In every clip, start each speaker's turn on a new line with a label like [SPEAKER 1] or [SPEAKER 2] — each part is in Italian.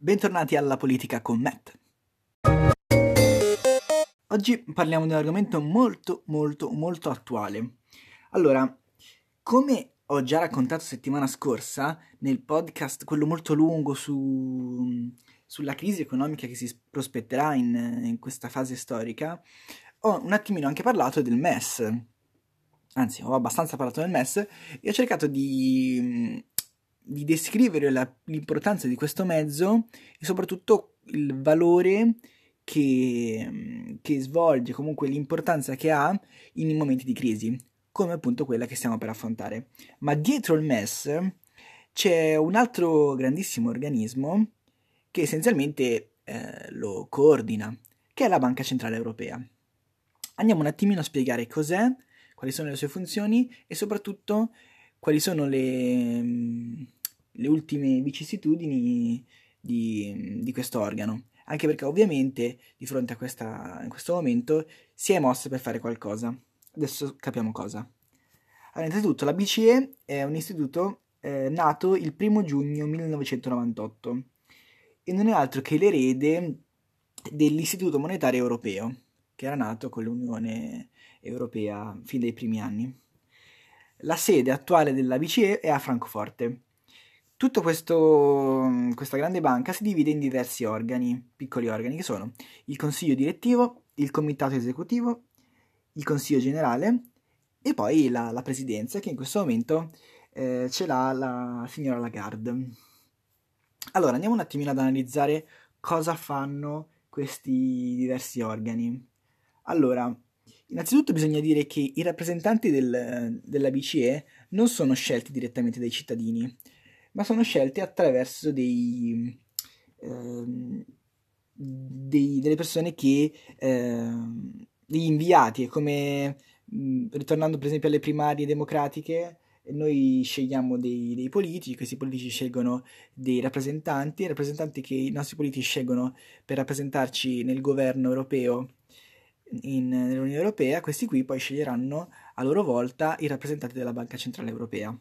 [SPEAKER 1] Bentornati alla politica con Matt. Oggi parliamo di un argomento molto molto molto attuale. Allora, come ho già raccontato settimana scorsa nel podcast, quello molto lungo su, sulla crisi economica che si prospetterà in, in questa fase storica, ho un attimino anche parlato del MES. Anzi, ho abbastanza parlato del MES e ho cercato di di descrivere la, l'importanza di questo mezzo e soprattutto il valore che, che, svolge, comunque l'importanza che ha in momenti di crisi, come appunto quella che stiamo per affrontare. Ma dietro il MES c'è un altro grandissimo organismo che essenzialmente eh, lo coordina, che è la Banca Centrale Europea. Andiamo un attimino a spiegare cos'è, quali sono le sue funzioni e soprattutto quali sono le, le ultime vicissitudini di, di questo organo, anche perché ovviamente di fronte a, questa, in questo momento si è mossa per fare qualcosa. Adesso capiamo cosa. Allora, innanzitutto la BCE è un istituto eh, nato il 1 giugno 1998 e non è altro che l'erede dell'Istituto Monetario Europeo, che era nato con l'Unione Europea fin dai primi anni. La sede attuale della BCE è a Francoforte Tutta questa grande banca si divide in diversi organi, piccoli organi, che sono il consiglio direttivo, il comitato esecutivo, il consiglio generale e poi la, la presidenza, che in questo momento eh, ce l'ha la signora Lagarde. Allora, andiamo un attimino ad analizzare cosa fanno questi diversi organi. Allora, innanzitutto bisogna dire che i rappresentanti del, della BCE non sono scelti direttamente dai cittadini, ma sono scelte attraverso dei, ehm, dei, delle persone che, ehm, degli inviati, come mh, ritornando per esempio alle primarie democratiche, noi scegliamo dei, dei, politici, questi politici scelgono dei rappresentanti, rappresentanti che i nostri politici scelgono per rappresentarci nel governo europeo, in, nell'Unione Europea, questi qui poi sceglieranno a loro volta i rappresentanti della Banca Centrale Europea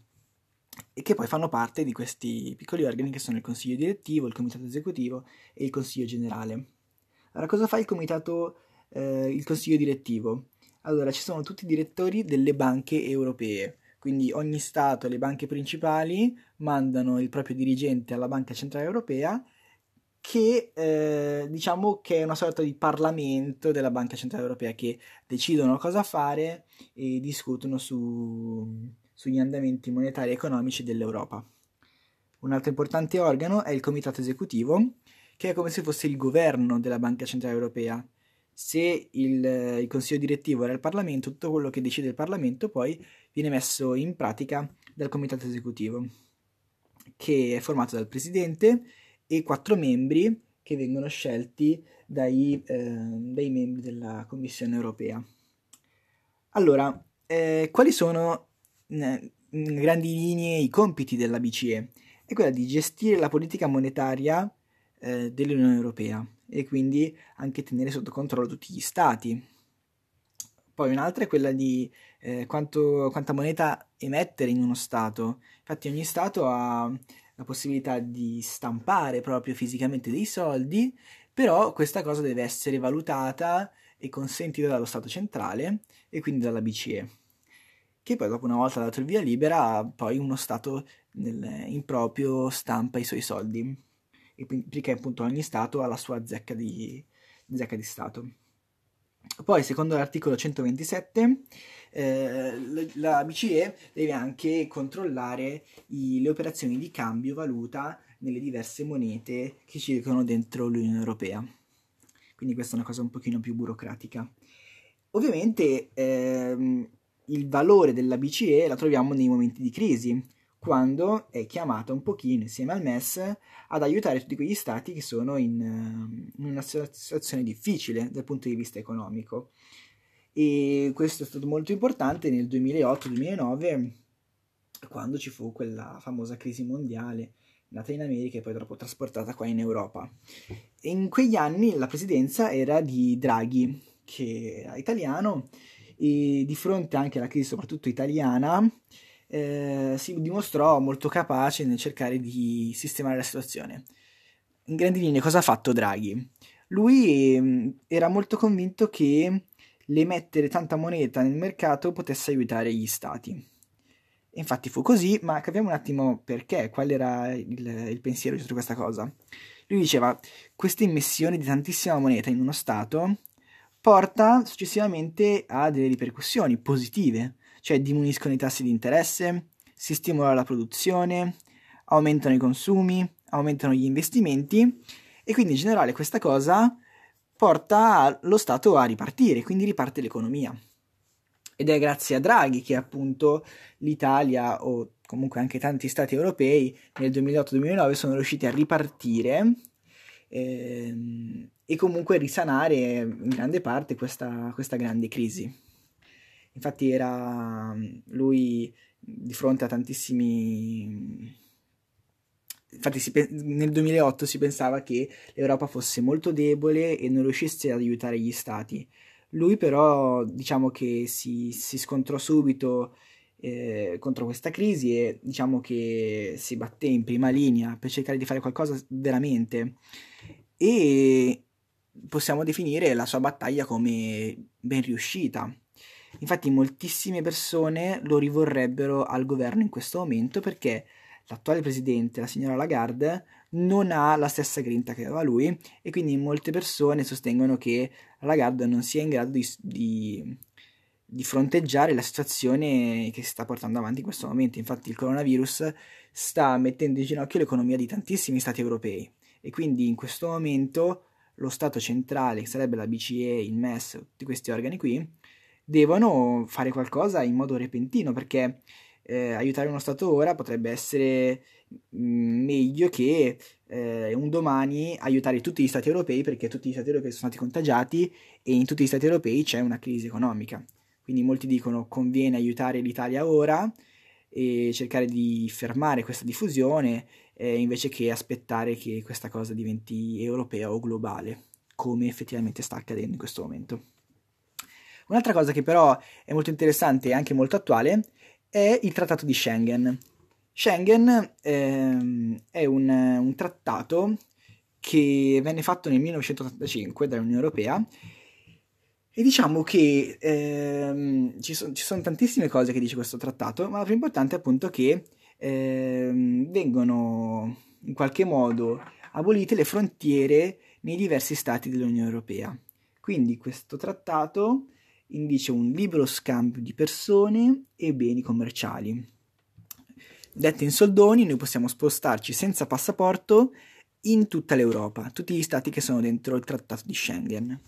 [SPEAKER 1] e che poi fanno parte di questi piccoli organi che sono il consiglio direttivo, il comitato esecutivo e il consiglio generale. Allora, cosa fa il comitato, eh, il consiglio direttivo? Allora, ci sono tutti i direttori delle banche europee, quindi ogni Stato e le banche principali mandano il proprio dirigente alla Banca Centrale Europea che eh, diciamo che è una sorta di parlamento della Banca Centrale Europea che decidono cosa fare e discutono su, sugli andamenti monetari e economici dell'Europa. Un altro importante organo è il Comitato Esecutivo, che è come se fosse il governo della Banca Centrale Europea. Se il, il Consiglio direttivo era il Parlamento, tutto quello che decide il Parlamento poi viene messo in pratica dal Comitato Esecutivo, che è formato dal Presidente e quattro membri che vengono scelti dai, eh, dai membri della Commissione europea. Allora, eh, quali sono in grandi linee i compiti della BCE è quella di gestire la politica monetaria eh, dell'Unione Europea e quindi anche tenere sotto controllo tutti gli stati. Poi un'altra è quella di eh, quanto, quanta moneta emettere in uno Stato. Infatti ogni Stato ha la possibilità di stampare proprio fisicamente dei soldi, però questa cosa deve essere valutata e consentita dallo Stato centrale e quindi dalla BCE che poi dopo una volta dato il via libera, poi uno Stato nel, in proprio stampa i suoi soldi, e perché appunto ogni Stato ha la sua zecca di, zecca di Stato. Poi, secondo l'articolo 127, eh, la BCE deve anche controllare i, le operazioni di cambio valuta nelle diverse monete che circolano dentro l'Unione Europea. Quindi questa è una cosa un pochino più burocratica. Ovviamente ehm, il valore della BCE la troviamo nei momenti di crisi, quando è chiamata un pochino insieme al MES ad aiutare tutti quegli stati che sono in, in una situazione difficile dal punto di vista economico. E questo è stato molto importante nel 2008-2009, quando ci fu quella famosa crisi mondiale nata in America e poi dopo trasportata qua in Europa. In quegli anni la presidenza era di Draghi, che era italiano e di fronte anche alla crisi soprattutto italiana eh, si dimostrò molto capace nel cercare di sistemare la situazione. in grandi linee cosa ha fatto Draghi? Lui mm, era molto convinto che l'emettere tanta moneta nel mercato potesse aiutare gli stati. Infatti fu così, ma capiamo un attimo perché, qual era il, il pensiero dietro questa cosa. Lui diceva, questa immissione di tantissima moneta in uno Stato porta successivamente a delle ripercussioni positive, cioè diminuiscono i tassi di interesse, si stimola la produzione, aumentano i consumi, aumentano gli investimenti e quindi in generale questa cosa porta lo Stato a ripartire, quindi riparte l'economia. Ed è grazie a Draghi che appunto l'Italia o comunque anche tanti stati europei nel 2008-2009 sono riusciti a ripartire ehm, e comunque risanare in grande parte questa, questa grande crisi. Infatti era lui di fronte a tantissimi infatti si, nel 2008 si pensava che l'Europa fosse molto debole e non riuscisse ad aiutare gli stati. Lui però diciamo che si, si scontrò subito eh, contro questa crisi e diciamo che si batté in prima linea per cercare di fare qualcosa veramente e possiamo definire la sua battaglia come ben riuscita. Infatti moltissime persone lo rivorrebbero al governo in questo momento perché l'attuale presidente, la signora Lagarde, non ha la stessa grinta che aveva lui e quindi molte persone sostengono che Lagarde non sia in grado di, di, di, fronteggiare la situazione che si sta portando avanti in questo momento. Infatti il coronavirus sta mettendo in ginocchio l'economia di tantissimi stati europei e quindi in questo momento lo Stato centrale, che sarebbe la BCE, il MES, tutti questi organi qui, devono fare qualcosa in modo repentino perché eh, aiutare uno Stato ora potrebbe essere mm, meglio che eh, un domani aiutare tutti gli Stati europei perché tutti gli Stati europei sono stati contagiati e in tutti gli Stati europei c'è una crisi economica. Quindi molti dicono conviene aiutare l'Italia ora e cercare di fermare questa diffusione eh, invece che aspettare che questa cosa diventi europea o globale, come effettivamente sta accadendo in questo momento. Un'altra cosa che però è molto interessante e anche molto attuale è il trattato di Schengen. Schengen ehm, è un, un, trattato che venne fatto nel 1985 dall'Unione Europea e diciamo che ehm, ci, son, ci, sono tantissime cose che dice questo trattato, ma la più importante è appunto che ehm, vengono in qualche modo abolite le frontiere nei diversi stati dell'Unione Europea. Quindi questo trattato indice un libero scambio di persone e beni commerciali. Detto in soldoni, noi possiamo spostarci senza passaporto in tutta l'Europa, tutti gli stati che sono dentro il trattato di Schengen.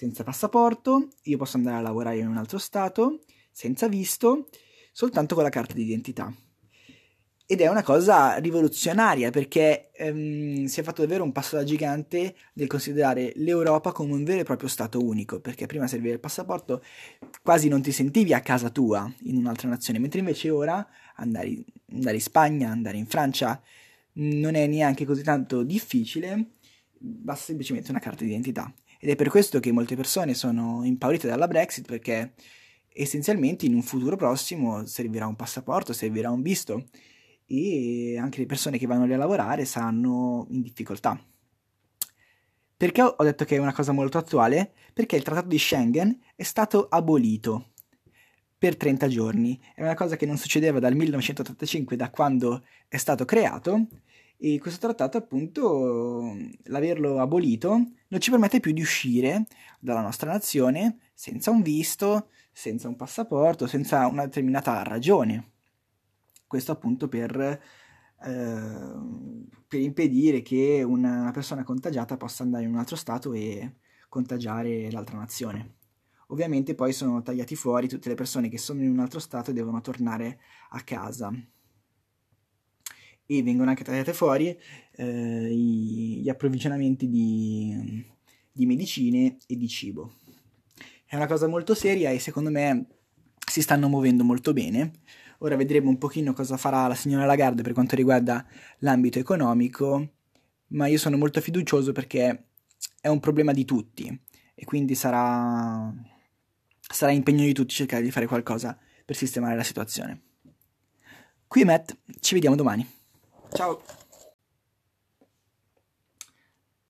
[SPEAKER 1] Senza passaporto, io posso andare a lavorare in un altro stato, senza visto, soltanto con la carta d'identità ed è una cosa rivoluzionaria perché ehm, si è fatto davvero un passo da gigante nel considerare l'Europa come un vero e proprio Stato unico, perché prima serviva il passaporto, quasi non ti sentivi a casa tua in un'altra nazione, mentre invece ora andare, andare in Spagna, andare in Francia non è neanche così tanto difficile, basta semplicemente una carta d'identità. Ed è per questo che molte persone sono impaurite dalla Brexit perché essenzialmente in un futuro prossimo servirà un passaporto, servirà un visto e anche le persone che vanno lì a lavorare saranno in difficoltà. Perché ho detto che è una cosa molto attuale? Perché il trattato di Schengen è stato abolito per 30 giorni. È una cosa che non succedeva dal 1985, da quando è stato creato, e questo trattato, appunto, l'averlo abolito, non ci permette più di uscire dalla nostra nazione senza un visto, senza un passaporto, senza una determinata ragione. Questo appunto per, eh, per impedire che una persona contagiata possa andare in un altro stato e contagiare l'altra nazione. Ovviamente poi sono tagliati fuori tutte le persone che sono in un altro stato e devono tornare a casa. E vengono anche tagliate fuori eh, gli approvvigionamenti di, di medicine e di cibo. È una cosa molto seria e secondo me si stanno muovendo molto bene. Ora vedremo un pochino cosa farà la signora Lagarde per quanto riguarda l'ambito economico, ma io sono molto fiducioso perché è un problema di tutti e quindi sarà, sarà impegno di tutti cercare di fare qualcosa per sistemare la situazione. Qui è Matt, ci vediamo domani. Ciao!